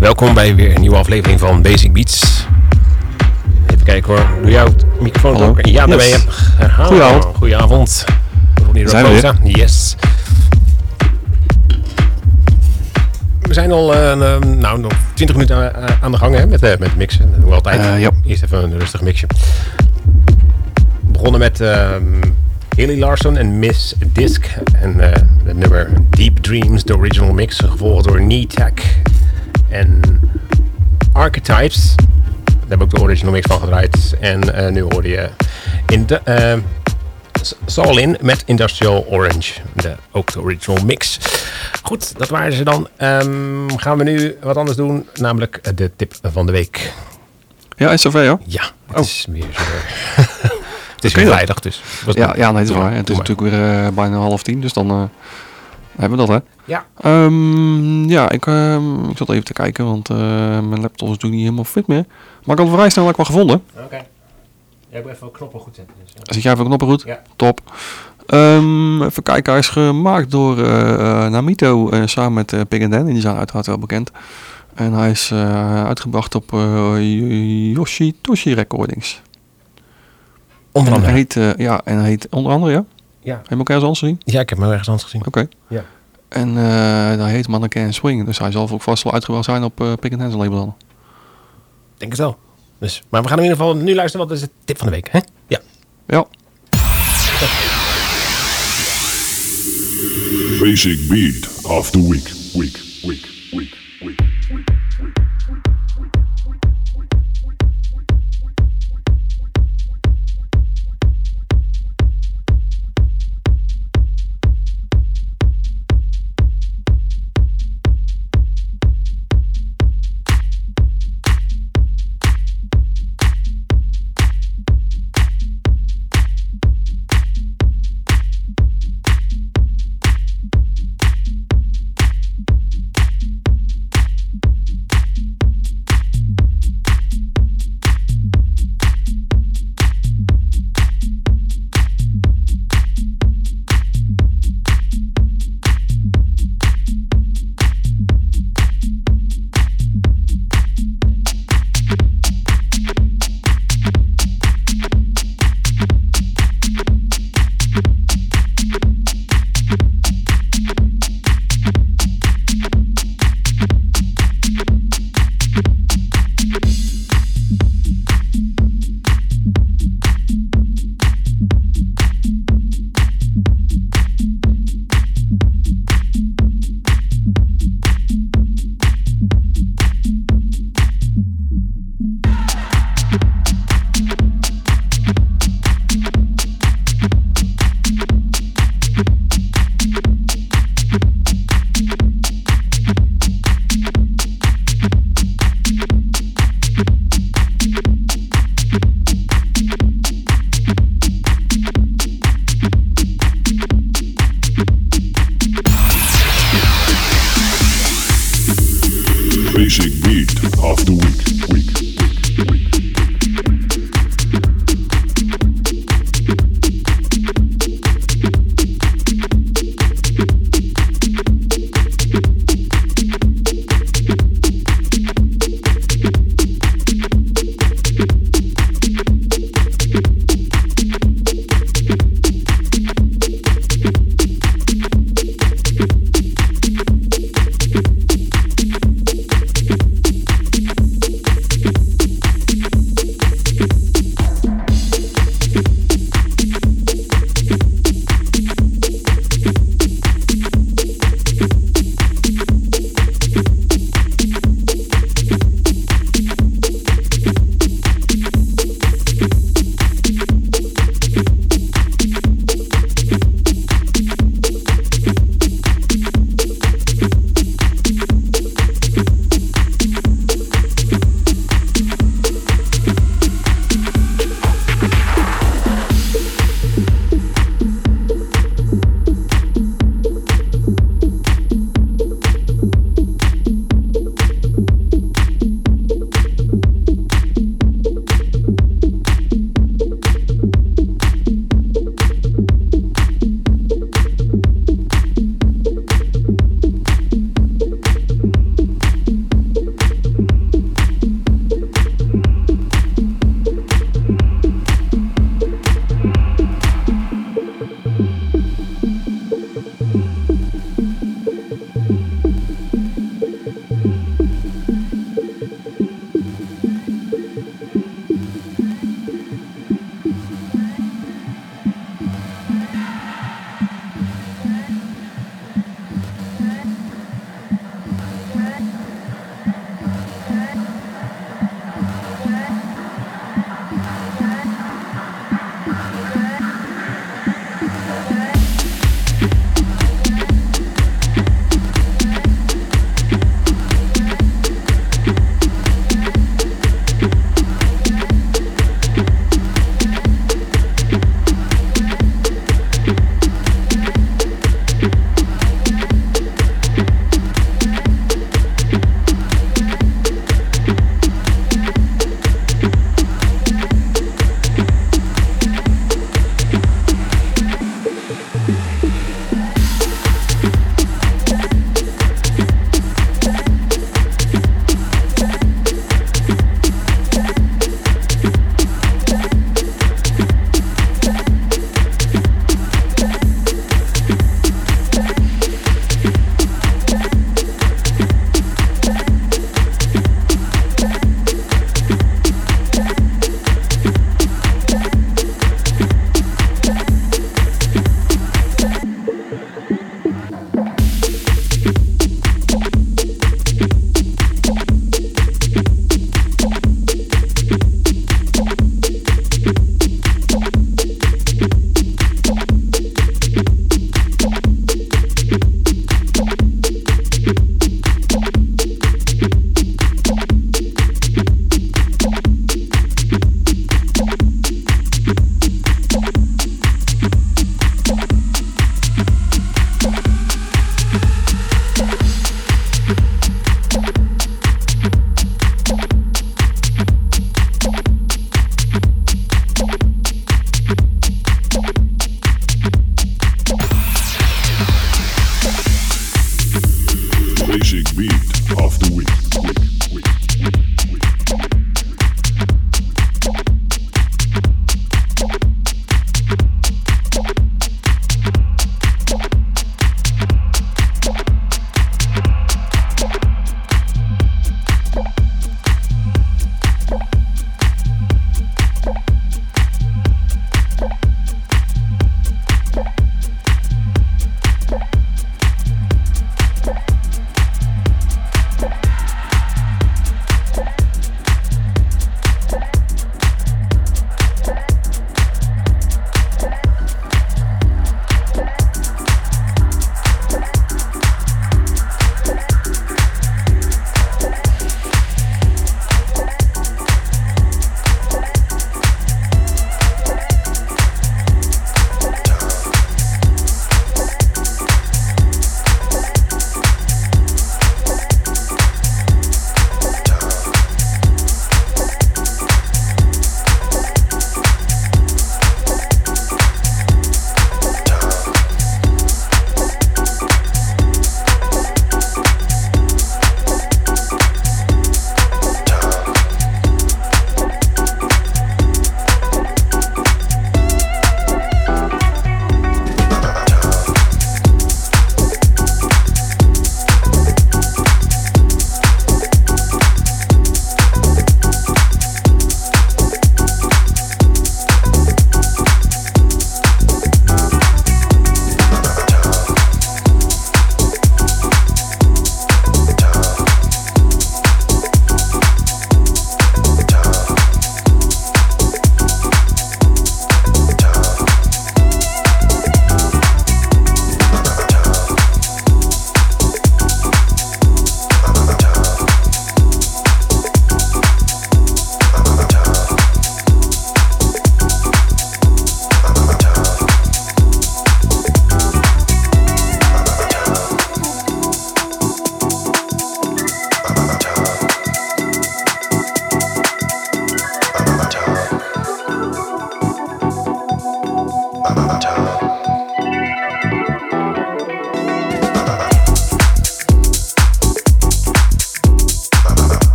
Welkom bij weer een nieuwe aflevering van Basic Beats. Even kijken hoor, doe jouw microfoon Hallo. ook? Ja, daar ben je. Herhaal. Goedenavond. Goedenavond. Ronnie Zijn we. Yes. We zijn al eh, eh, nou, nog 20 minuten eh, aan de gang hè, met, eh, met mixen. Dat doen we altijd. Eh, ja. Eerst even een rustig mixje. We begonnen met ehm Haley Larson en Miss Disc. En eh, het nummer Deep Dreams, de original mix. Gevolgd door Knee-Tech en Archetypes. Daar we ook de original mix van gedraaid. En eh, nu hoorde je in de, eh, S- Soul In met Industrial Orange. De, ook de original mix. Goed, dat waren ze dan. Ehm, gaan we nu wat anders doen, namelijk de tip van de week. Ja, is zover, ja? Ja, het Oh. is weer zo. het is weer vrijdag, dus. Ja, ja nee, dat is waar. Het is natuurlijk weer eh, bijna half tien, dus dan hebben we dat, hè? Ja. Ehm, ja, ik, ehm, ik zat even te kijken, want eh, mijn laptop is natuurlijk niet helemaal fit meer. Maar ik had vrij snel ook wel gevonden. Oké. Ja, ik moet even wel knoppen goed zetten. Dus, Zit jij even knoppen goed? Ja. Top. Ehm, even kijken, hij is gemaakt door eh, eh, Namito eh, samen met eh, Pig and Dan. En die zijn uiteraard wel bekend. En hij is eh, uitgebracht op eh, Yoshitoshi Recordings. Onder En hij andere. heet, ja, en hij heet onder andere, ja? Ja. Heb je hem ook ergens anders gezien? ja, ik heb hem ergens anders gezien. Oké. Ja. En eh dat heet Mannequin and Swing. Dus hij zal ook vast wel uitgebracht zijn op uh, Pick Hands label dan. Denk het wel. Dus, maar we gaan in ieder geval nu luisteren. Wat is de tip van de week? Hè? Ja. Ja. Basic beat of the. Week. Week. Week.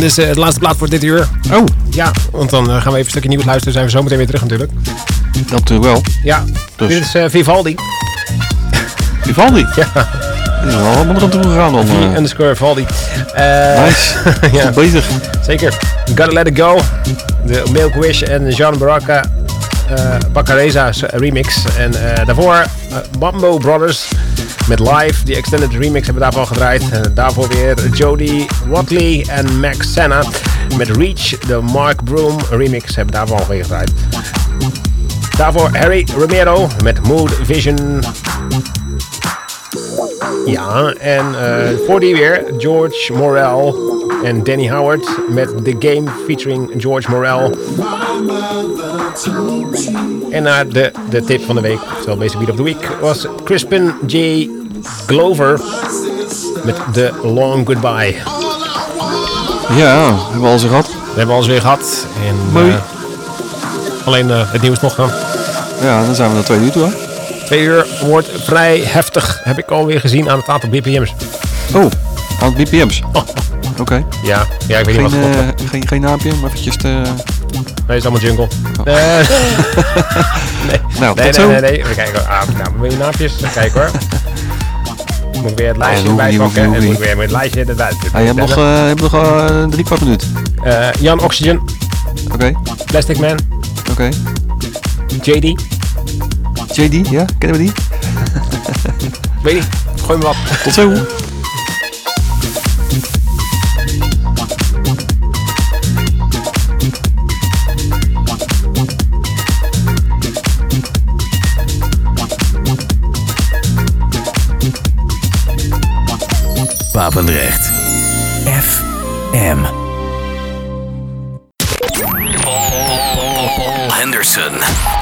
Dit is eh, de laatste plaat voor dit uur. Oh, Ja, want dan eh, gaan we even een stukje nieuws luisteren. zijn we zo meteen weer terug natuurlijk. dat natuurlijk wel. Ja, Dus. dit is eh, Vivaldi. Vivaldi. Ja, Die is wel wat aan toe gegaan dan. V eh. underscore Valdi. Eh, Nice. ja, Goed bezig. zeker. Gotta Let It Go. De Milk Wish en Jean Baraka. eh Baccareza's remix. En eh, daarvoor eh, Mambo Brothers met Live. Die extended remix hebben we daarvan gedraaid. En daarvoor weer Jody Watley en Max Senna met Reach. De Mark Broom remix hebben we daarvan weer gedraaid. Daarvoor Harry Romero met Mood Vision. Ja, en eh, voor die weer George Morel en Danny Howard met The Game featuring George Morel. En naar de, de tip van de week, zo Basic Beat of the Week, was Crispin J. Glover met The Long Goodbye. Ja, hebben we al eens gehad. Dat hebben we alles weer gehad. En, eh, alleen eh, het nieuws nog. Ja, dan zijn we naar twee uur toe. Hè? Twee uur wordt vrij heftig, heb ik alweer gezien aan het aantal BPM's. Oh, aan het BPM's. Oké. Ja, ja ik weet niet wat het klopt. eh, geen, geen naampje, maar eventjes te... Nee, is allemaal jungle. Oh. Eh, Nou, nee, nee, zo. nee, nee. We kijken. Ah, nou, wil je naapjes? Kijk hoor. Moet ik weer het lijstje erbij pakken en moet ik weer met het lijstje erbij. Ah, je hebt nog, eh, je hebt nog eh, drie kwart minuut. Eh, Jan Oxygen, Oké, Plastic Man, oké. JD. JD, ja? Kennen we die? Weet niet, gooi me wat. Tot zo. Papendrecht. FM. Paul Henderson.